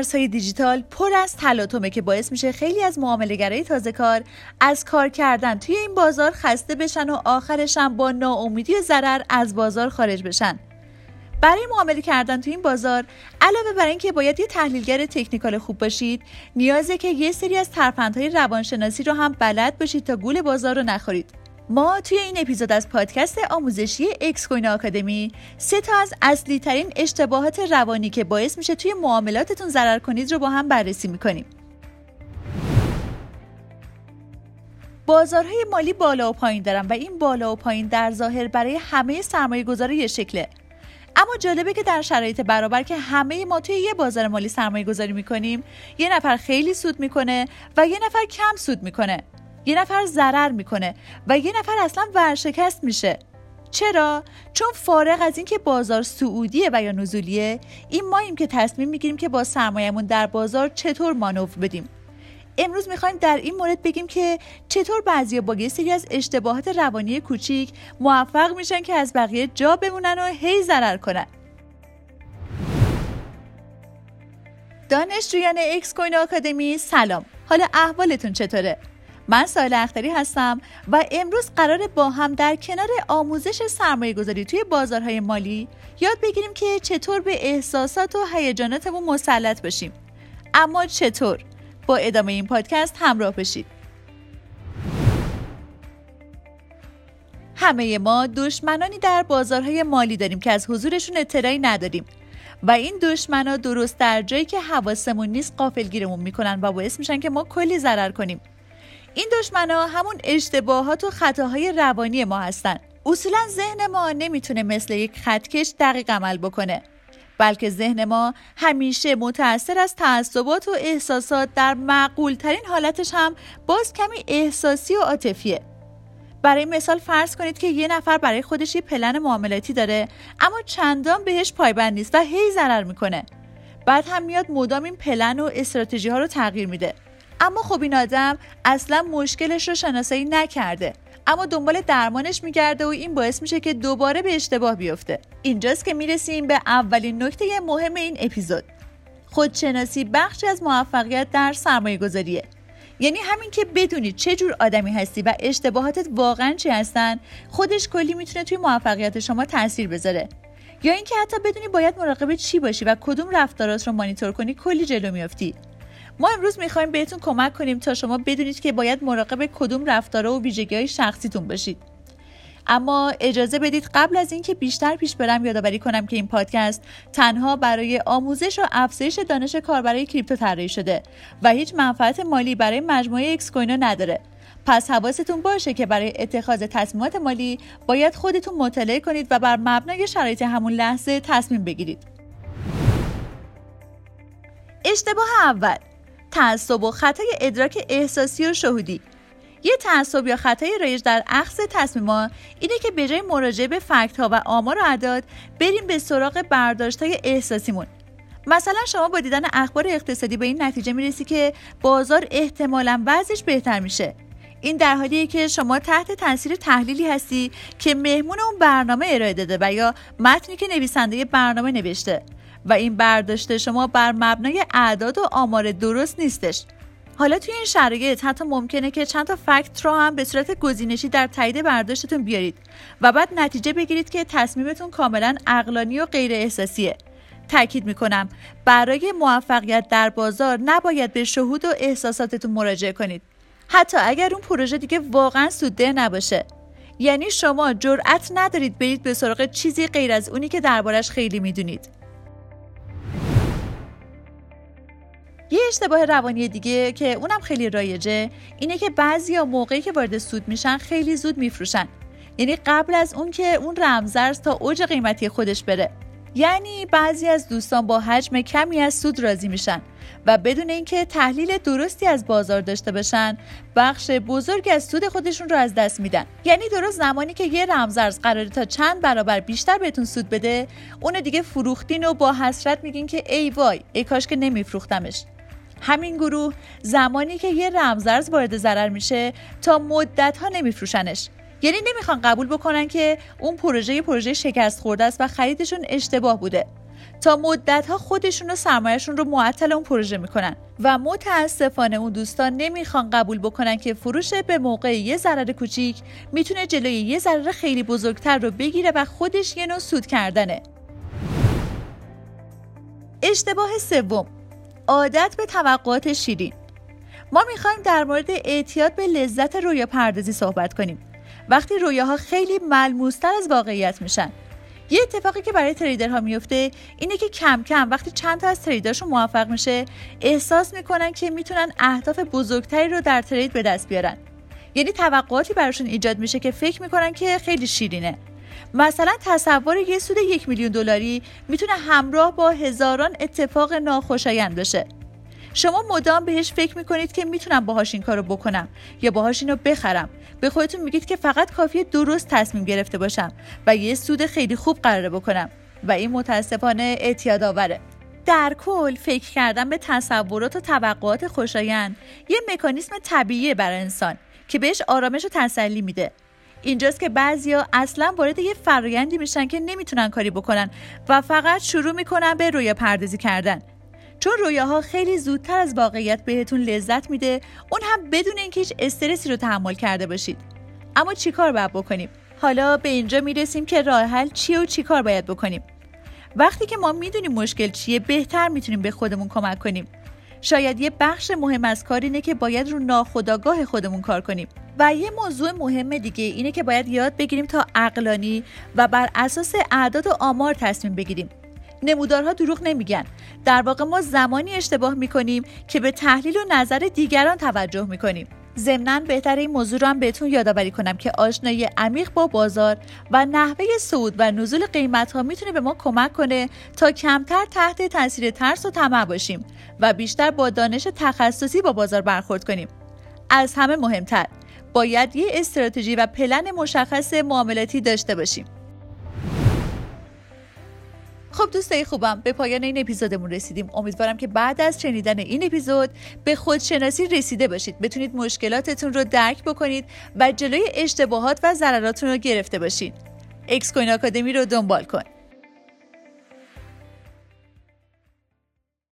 ارزهای دیجیتال پر از تلاطمه که باعث میشه خیلی از معاملهگرای تازه کار از کار کردن توی این بازار خسته بشن و آخرش هم با ناامیدی و ضرر از بازار خارج بشن. برای معامله کردن تو این بازار علاوه بر اینکه باید یه تحلیلگر تکنیکال خوب باشید نیازه که یه سری از ترفندهای روانشناسی رو هم بلد باشید تا گول بازار رو نخورید. ما توی این اپیزود از پادکست آموزشی اکس کوین آکادمی سه تا از اصلی ترین اشتباهات روانی که باعث میشه توی معاملاتتون ضرر کنید رو با هم بررسی می‌کنیم. بازارهای مالی بالا و پایین دارن و این بالا و پایین در ظاهر برای همه سرمایه گذاره یه شکله. اما جالبه که در شرایط برابر که همه ما توی یه بازار مالی سرمایه گذاری می‌کنیم یه نفر خیلی سود می‌کنه و یه نفر کم سود می‌کنه یه نفر ضرر می‌کنه و یه نفر اصلا ورشکست میشه. چرا؟ چون فارغ از اینکه بازار سعودیه و یا نزولیه این ماییم که تصمیم می‌گیریم که با سرمایهمون در بازار چطور مانور بدیم. امروز می‌خوایم در این مورد بگیم که چطور بعضی با یه سری از اشتباهات روانی کوچیک موفق میشن که از بقیه جا بمونن و هی ضرر کنن. دانشجویان اکس کوین آکادمی سلام. حالا احوالتون چطوره؟ من سایل اختری هستم و امروز قراره با هم در کنار آموزش سرمایه گذاری توی بازارهای مالی یاد بگیریم که چطور به احساسات و هیجاناتمون مسلط باشیم اما چطور؟ با ادامه این پادکست همراه بشید. همه ما دشمنانی در بازارهای مالی داریم که از حضورشون اطلاعی نداریم و این دشمنا درست در جایی که حواسمون نیست قافلگیرمون می‌کنن و باعث میشن که ما کلی ضرر کنیم. این دشمنا همون اشتباهات و خطاهای روانی ما هستن. اصولا ذهن ما نمی‌تونه مثل یک خطکش دقیق عمل بکنه. بلکه ذهن ما همیشه متأثر از تعصبات و احساسات در معقول ترین حالتش هم باز کمی احساسی و عاطفیه. برای مثال فرض کنید که یه نفر برای خودش یه پلن معاملاتی داره اما چندان بهش پایبند نیست و هی ضرر می‌کنه. بعد هم میاد مدام این پلن و استراتژی ها رو تغییر میده. اما خب این آدم اصلا مشکلش رو شناسایی نکرده. اما دنبال درمانش میگرده و این باعث میشه که دوباره به اشتباه بیفته. اینجاست که می‌رسیم به اولین نکته مهم این اپیزود. خودشناسی بخشی از موفقیت در سرمایه گذاریه یعنی همین که بدونی چه جور آدمی هستی و اشتباهاتت واقعا چی هستن خودش کلی می‌تونه توی موفقیت شما تاثیر بذاره. یا اینکه حتی بدونی باید مراقب چی باشی و کدوم رفتارات رو مانیتور کنی کلی جلو میافتی. ما امروز می‌خوایم بهتون کمک کنیم تا شما بدونید که باید مراقب کدوم رفتارها و ویژگی های شخصیتون باشید. اما اجازه بدید قبل از اینکه بیشتر پیش برم یادآوری کنم که این پادکست تنها برای آموزش و افزایش دانش کاربرای کریپتو طراحی شده و هیچ منفعت مالی برای مجموعه اکس کوینو نداره. پس حواستون باشه که برای اتخاذ تصمیمات مالی باید خودتون مطالعه کنید و بر مبنای شرایط همون لحظه تصمیم بگیرید. اشتباه اول. تعصب و خطای ادراک احساسی و شهودی. یه تعصب یا خطای رایج در اخذ تصمیمات اینه که به جای مراجعه به فکت ها و آمار و اعداد بریم به سراغ برداشت های احساسیمون. مثلا شما با دیدن اخبار اقتصادی به این نتیجه می‌رسی که بازار احتمالا وضعش بهتر میشه. این در حالیه که شما تحت تاثیر تحلیلی هستی که مهمون اون برنامه ارائه داده و یا متنی که نویسنده برنامه نوشته. و این برداشت شما بر مبنای اعداد و آمار درست نیستش. حالا توی این شرایط حتی ممکنه که چند تا فکت رو هم به صورت گزینشی در تایید برداشتتون بیارید و بعد نتیجه بگیرید که تصمیمتون کاملا اقلانی و غیر احساسیه. تاکید می‌کنم برای موفقیت در بازار نباید به شهود و احساساتتون مراجعه کنید. حتی اگر اون پروژه دیگه واقعا سودده نباشه. یعنی شما جرأت ندارید برید به سراغ چیزی غیر از اونی که دربارش خیلی می‌دونید. اشتباه روانی دیگه که اونم خیلی رایجه. اینه که بعضیا موقعی که وارد سود میشن خیلی زود میفروشن. یعنی قبل از اون که اون رمزرز تا اوج قیمتی خودش بره. یعنی بعضی از دوستان با حجم کمی از سود راضی میشن و بدون اینکه تحلیل درستی از بازار داشته باشن بخش بزرگی از سود خودشون رو از دست میدن. یعنی درست زمانی که یه رمزارز قراره تا چند برابر بیشتر بهتون سود بده اون دیگه فروختین و با حسرت میگین که ای وای ای کاش که نمیفروختمش. همین گروه زمانی که یه رمزرز وارد ضرر میشه تا مدت ها نمیفروشنش. یعنی نمی‌خوان قبول بکنن که اون پروژه پروژه شکست خورده است و خریدشون اشتباه بوده. تا مدت ها خودشون و سرمایهشون رو معطل اون پروژه می‌کنن و متاسفانه اون دوستان نمی‌خوان قبول بکنن که فروش به موقع یه ضرر کوچیک می‌تونه جلوی یه ضرر خیلی بزرگتر رو بگیره و خودش یه نوع سود کردنه. اشتباه سوم. عادت به توقعات شیرین. ما می‌خوایم در مورد اعتیاد به لذت رویا پردازی صحبت کنیم. وقتی رویاها خیلی ملموستر از واقعیت میشن. یه اتفاقی که برای تریدرها میفته اینه که کم کم وقتی چند تا از تریدرشون موفق میشه احساس می‌کنن که می‌تونن اهداف بزرگتری رو در ترید به دست بیارن. یعنی توقعاتی براشون ایجاد میشه که فکر می‌کنن که خیلی شیرینه. مثلا تصور یه سود یک میلیون دلاری می‌تونه همراه با هزاران اتفاق ناخوشایند باشه شما مدام بهش فکر می‌کنید که می‌تونم باهاش این کارو بکنم یا باهاش اینو بخرم. به خودتون میگید که فقط کافیه درست تصمیم گرفته باشم و یه سود خیلی خوب قراره بکنم و این متاسفانه اعتیاد آوره در کل فکر کردن به تصورات و توقعات خوشایند یه مکانیسم طبیعی برای انسان که بهش آرامش و تسلی میده. اینجاست که بعضیا اصلا وارد یه فرایندی میشن که نمی‌تونن کاری بکنن و فقط شروع می‌کنن به رویا پردازی کردن. چون رویاها خیلی زودتر از واقعیت بهتون لذت میده اون هم بدون اینکه هیچ استرسی رو تحمل کرده باشید. اما چیکار باید بکنیم؟ حالا به اینجا می‌رسیم که راه حل چیه و چیکار باید بکنیم. وقتی که ما می‌دونیم مشکل چیه بهتر می‌تونیم به خودمون کمک کنیم. شاید یه بخش مهم از کار اینه که باید رو ناخودآگاه خودمون کار کنیم. و یه موضوع مهم دیگه اینه که باید یاد بگیریم تا عقلانی و بر اساس اعداد و آمار تصمیم بگیریم. نمودارها دروغ نمیگن. در واقع ما زمانی اشتباه می‌کنیم که به تحلیل و نظر دیگران توجه می‌کنیم. ضمنا بهتر این موضوع رو هم بهتون یادآوری کنم که آشنایی عمیق با بازار و نحوه صعود و نزول قیمت ها می‌تونه به ما کمک کنه تا کمتر تحت تاثیر ترس و طمع باشیم و بیشتر با دانش تخصصی با بازار برخورد کنیم. از همه مهمتر باید یه استراتژی و پلن مشخص معاملاتی داشته باشیم. خب دوستای خوبم به پایان این اپیزودمون رسیدیم. امیدوارم که بعد از شنیدن این اپیزود به خودشناسی رسیده باشید. بتونید مشکلاتتون رو درک بکنید و جلوی اشتباهات و ضرراتون رو گرفته باشید اکس کوین آکادمی رو دنبال کن.